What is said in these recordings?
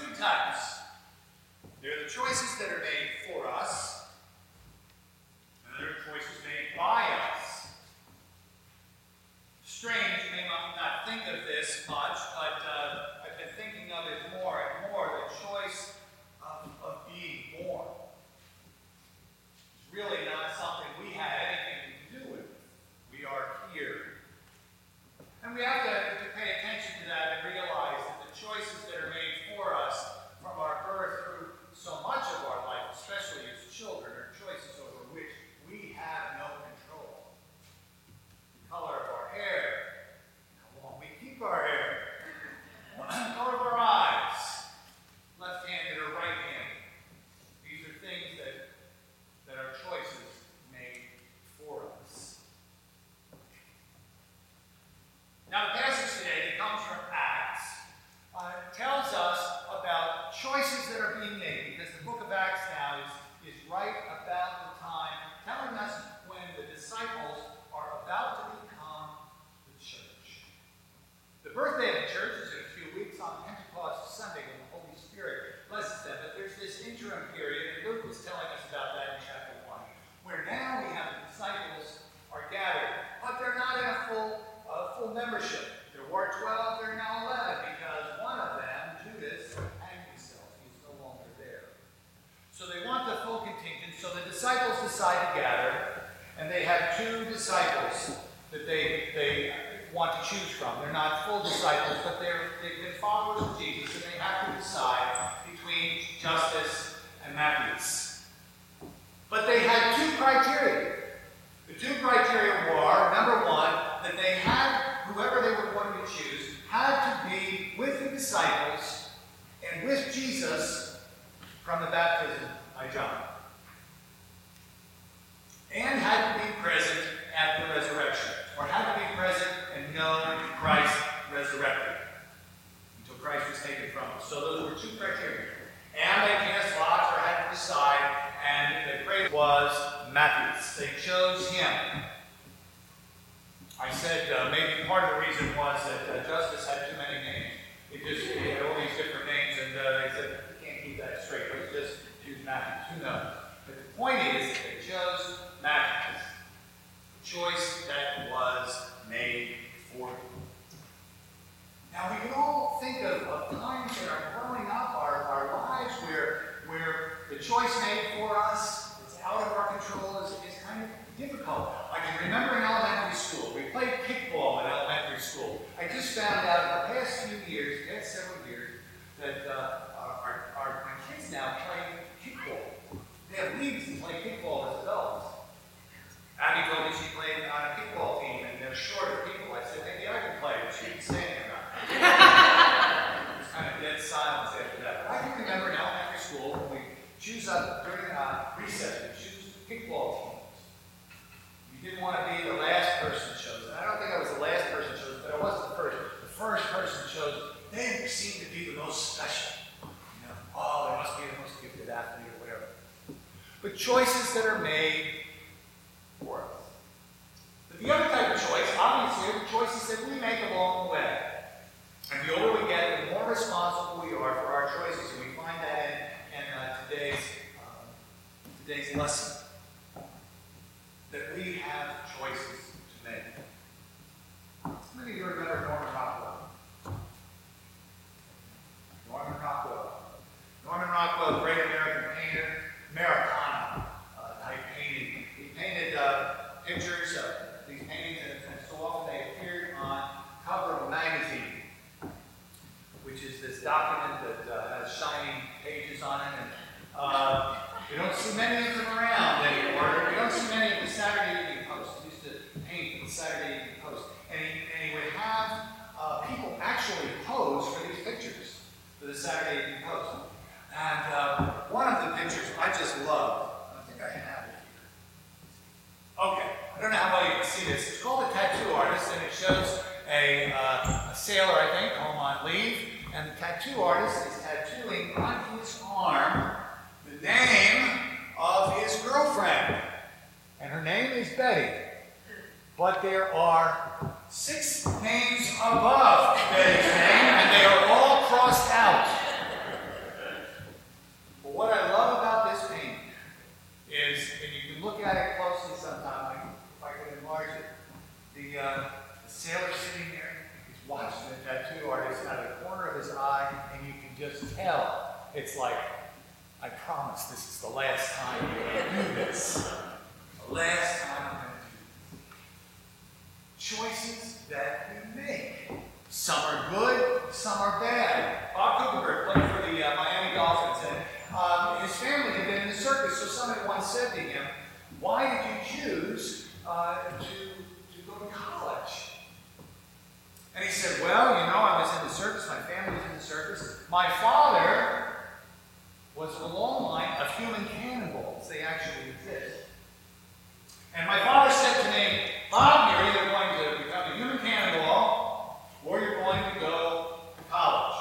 two types. There are the choices that are made Was telling us about that in chapter 1, where now we have the disciples are gathered, but they're not in a full, uh, full membership. There were 12, there are now 11, because one of them, Judas, hanged himself. He's no longer there. So they want the full contingent, so the disciples decide to gather, and they have two disciples that they, they want to choose from. They're not full disciples, but they're, they've been followers of Jesus, and they have to decide between Justus and Matthias. But they had two criteria. The two criteria were number one, that they had, whoever they were going to choose, had to be with the disciples and with Jesus from the baptism by John. And had to be present at the resurrection, or had to be present and know Christ resurrected until Christ was taken from us. So those were two criteria. And they cast lots or had to decide, and the greatest was Matthias. They chose him. I said uh, maybe part of the reason was that uh, Justus had too many names. It just he had all these different names, and uh, they said, we can't keep that straight. Let's just choose Matthias. Who knows? But the point is, they chose Matthias. The choice that was made for him. Now, we can all think of, of times in our growing up, our, our lives, where, where the choice made for us, it's out of our control, is, is kind of difficult. I can remember in elementary school, we played kickball in elementary school. I just found out in the past few years, the past several years, that uh, our, our, our kids now play They leagues play kickball as adults. Abby told me she played on a kickball team, and they're shorter people. I said, maybe I can play, but she didn't say anything about it. There was kind of dead silence after that. But I can remember in elementary school, when we choose up during uh, recess, we choose kickball teams. You didn't want to be the last person chosen. I don't think I was the last person chosen, but I was the first. The first person chosen, they seemed to be the most special. You know, oh, they must be the most gifted athlete. But choices that are made for us. But the other type of choice, obviously, are the choices that we make along the way. And the older we get, the more responsible we are for our choices. And we find that in, in uh, today's, um, today's lesson. That we have choices to make. How many of you remember Norman Rockwell? Norman Rockwell. Norman Rockwell, great American painter, Americana uh, type painting. He painted uh, pictures of these paintings, and, and so often they appeared on cover of a magazine, which is this document that uh, has shining pages on it. And uh, we don't see many of them around anymore. We don't see many of the Saturday Evening Post. He used to paint for the Saturday Evening Post, and he, and he would have uh, people actually pose for these pictures for the Saturday Evening Post. And uh, one of the pictures I just love. I think I have it here. Okay, I don't know how well you can see this. It's called a tattoo artist, and it shows a, uh, a sailor, I think, home on leave, and the tattoo artist is tattooing on his arm the name of his girlfriend, and her name is Betty. But there are six names above Betty's name, and they are all crossed out. But what I love about this painting is, and you can look at it closely sometime, if I could enlarge it, the, uh, the sailor sitting there, he's watching the out of the corner of his eye, and you can just tell. It's like, I promise this is the last time you're going to do this. The last time I'm going to do this. Choices that we make. Some are good, some are bad. Bob Kuechenberg played for the uh, Miami Dolphins, and um, his family had been in the circus, so some once said to him, Why did you choose uh, to, to go to college? And he said, Well, you know, I was in the circus, my family was in the circus. My father was a long line of human cannibals. They actually exist. And my father said to me, Bob, you're either going to become a human cannibal or you're going to go to college.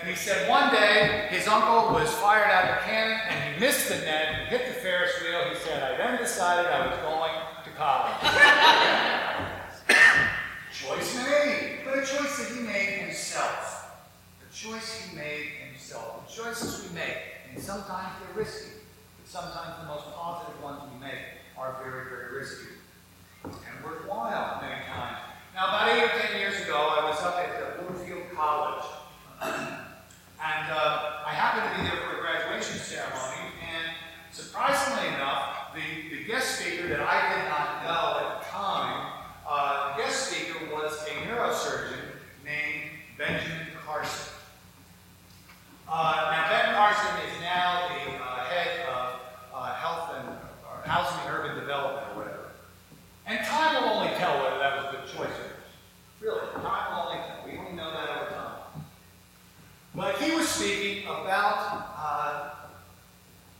And he said one day his uncle was fired out of a cannon and he missed the net and hit the Ferris said, I then decided I was going to college. choice made, but a choice that he made himself. The choice he made himself. The choices we make, and sometimes they're risky, but sometimes the most positive ones we make are very, very risky and worthwhile many times. Now, about eight or ten years ago, I was up at the Bloomfield College, and uh, I happened to be there for a graduation ceremony, and surprisingly enough, the, the guest speaker that I did not know at the time, uh, the guest speaker was a neurosurgeon named Benjamin Carson. Uh, now, Ben Carson is now the uh, head of uh, health and or housing and urban development or whatever. And time will only tell whether that was a good choice or not. Really, time will only tell. We only know that over time. But he was speaking about uh,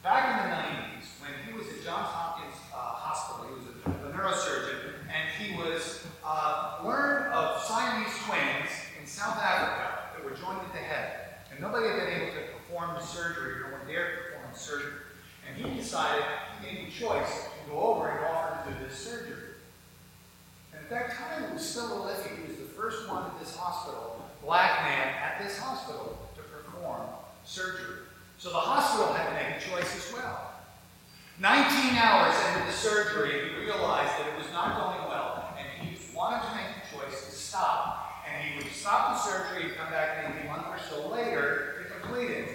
back in the 90s when he was at Johns Hopkins uh, Hospital. He was a, a neurosurgeon, and he was uh, learned of Siamese twins in South Africa that were joined at the head. And nobody had been able to perform the surgery, no one dared perform the surgery. And he decided, he made a choice to go over and offer to do this surgery. And at that time, it was still a living. He was the first one at this hospital, black man at this hospital, to perform surgery. So the hospital had to make a choice as well. 19 hours into the surgery, he realized that it was not going well, and he wanted to make the choice to stop. And he would stop the surgery and come back maybe a month or so later to complete it.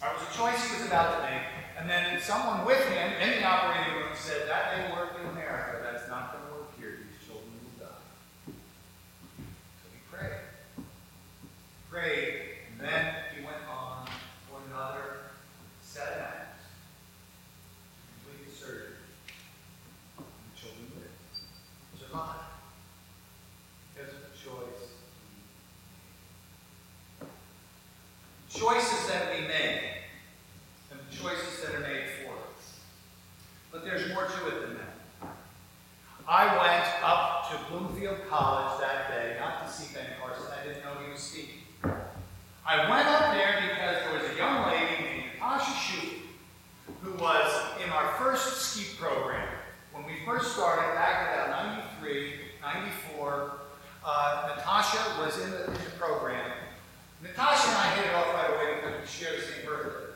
That was a choice he was about to make. And then someone with him in the operating room said, That may work in America. That's not going to work here. These children will die. So he prayed. Prayed, and then he went on for another seven hours to complete the surgery. And the children lived, survived. Because of the choice. Choices that we make, and the choices that are made for us. But there's more to it than that. I went up to Bloomfield College that day, not to see Ben Carson. I didn't know he was speaking. I went up there because there was a young lady named Natasha Schuler who was in our first ski program. When we first started, back in about 93, 94, uh, Natasha was in the, in the program. Natasha and I hit it off right away because we share the same birthday.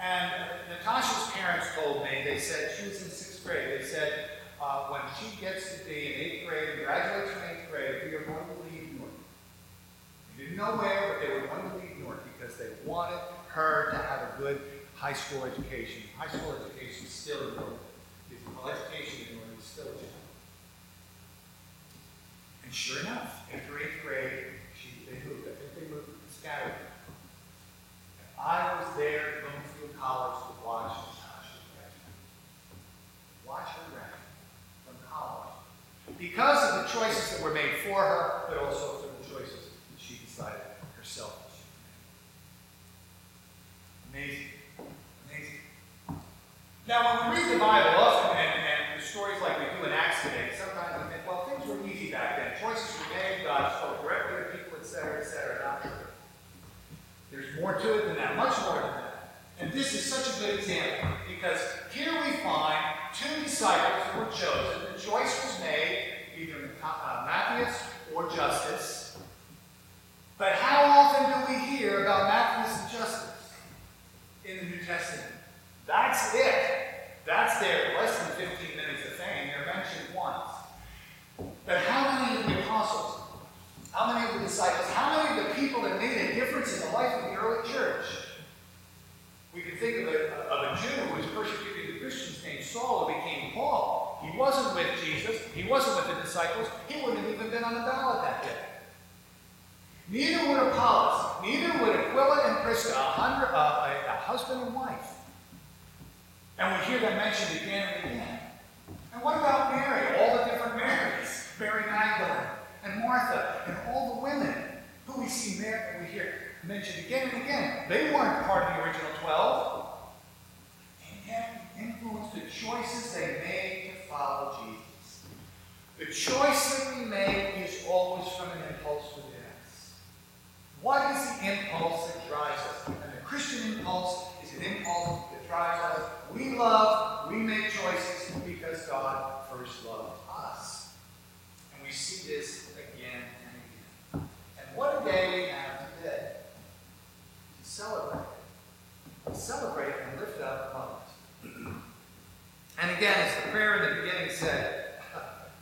And Natasha's parents told me, they said, she was in sixth grade, they said, uh, when she gets to be in eighth grade and graduates from eighth grade, we are going to leave North. They didn't know where, but they were going to leave North because they wanted her to have a good high school education. High school education is still important. Well, education in North is still a challenge. And sure enough, after eighth grade, she, they moved. I think they moved to Scattergood. And I was there at Bloomfield College to watch Natasha graduate. Watch her graduate from college. Because of the choices that were made for her, but also for the choices that she decided herself. Amazing. Amazing. Now, when we read the Bible, often, and, and the stories like we do in Acts today, sometimes we think, well, things were easy back then. Choices were made, God spoke directly to people, etc., etc. Not true. There's more to it than that, much more than that. And this is such a good example because here we find two disciples who were chosen. The choice was made or Justus. But how often do we hear about Matthias and Justus in the New Testament? That's it. That's their less than 15 minutes of fame. They're mentioned once. But how many of the apostles, how many of the disciples, how many of the people that made a difference in the life of the early church? We can think of a, of a Jew who was persecuting the Christians named Saul who became Paul. He wasn't with Jesus. He wasn't with the disciples. He wouldn't have even been on the ballot that day. Neither would Apollos, neither would Aquila and Prisca, a, hundred, uh, a, a husband and wife. And we hear them mentioned again and again. And what about Mary? All the different Marys. Mary Magdalene and Martha and all the women who we see Mary, we hear mentioned again and again. They weren't part of the original 12. And yet influenced the choices they made to follow Jesus. The choice that we make is always from an impulse within us. What is the impulse that drives us? And the Christian impulse is an impulse that drives us. We love, we make choices because God first loved us. And we see this again and again. And what a day we have today to celebrate. To celebrate and lift up mothers. And again, as the prayer in the beginning said,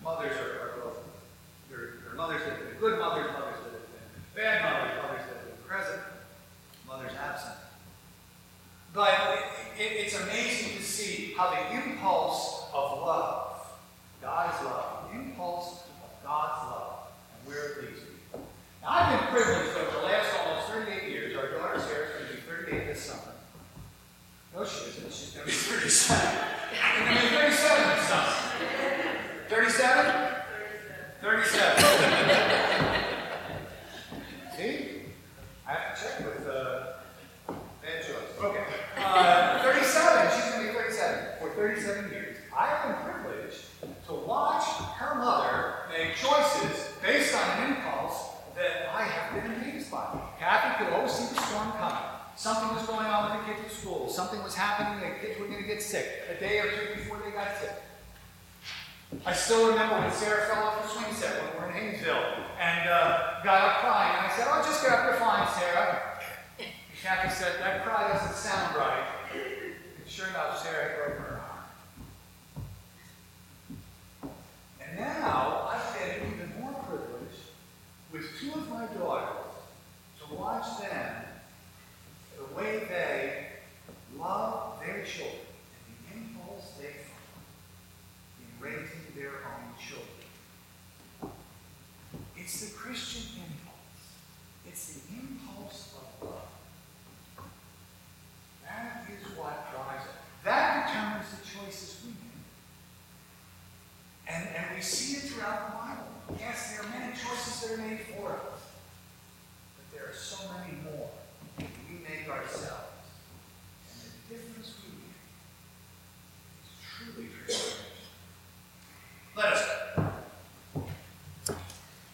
mothers are, are both. There, are mothers that have been good mothers, mothers that have been bad mothers, mothers that have been present, mothers absent. But it, it, it's amazing to see how the impulse of love, God's love, the impulse of God's love, and where it leads people. Now, I've been privileged over the last almost 38 years. Our daughter Sarah's going to be 38 this summer. No, she isn't. She's going to be 37. She's going to be 37 this summer. 37? 37. See? I have to check with uh, Bad choice. Okay. Uh, 37. She's going to be 37. For 37 years. I have been privileged to watch her mother make choices based on an impulse that I have been amazed by. Kathy could always see the storm coming. Something was going on with the kids at school. Something was happening. The kids were going to get sick a day or two before they got sick. I still remember when Sarah fell off the swing set when we were in Haynesville and uh, got up crying. And I said, Oh, just get up, you're fine, Sarah. Kathy said, That cry doesn't sound right. And sure enough, Sarah had broken her arm. And now I've been even more privileged with two of my daughters to watch them, the way they children and impulse they follow in raising their own children. It's the Christian impulse. It's the impulse of love. That is what drives it. That determines the choices we make. And, and we see it throughout the Bible. Yes, there are many choices that are made for us.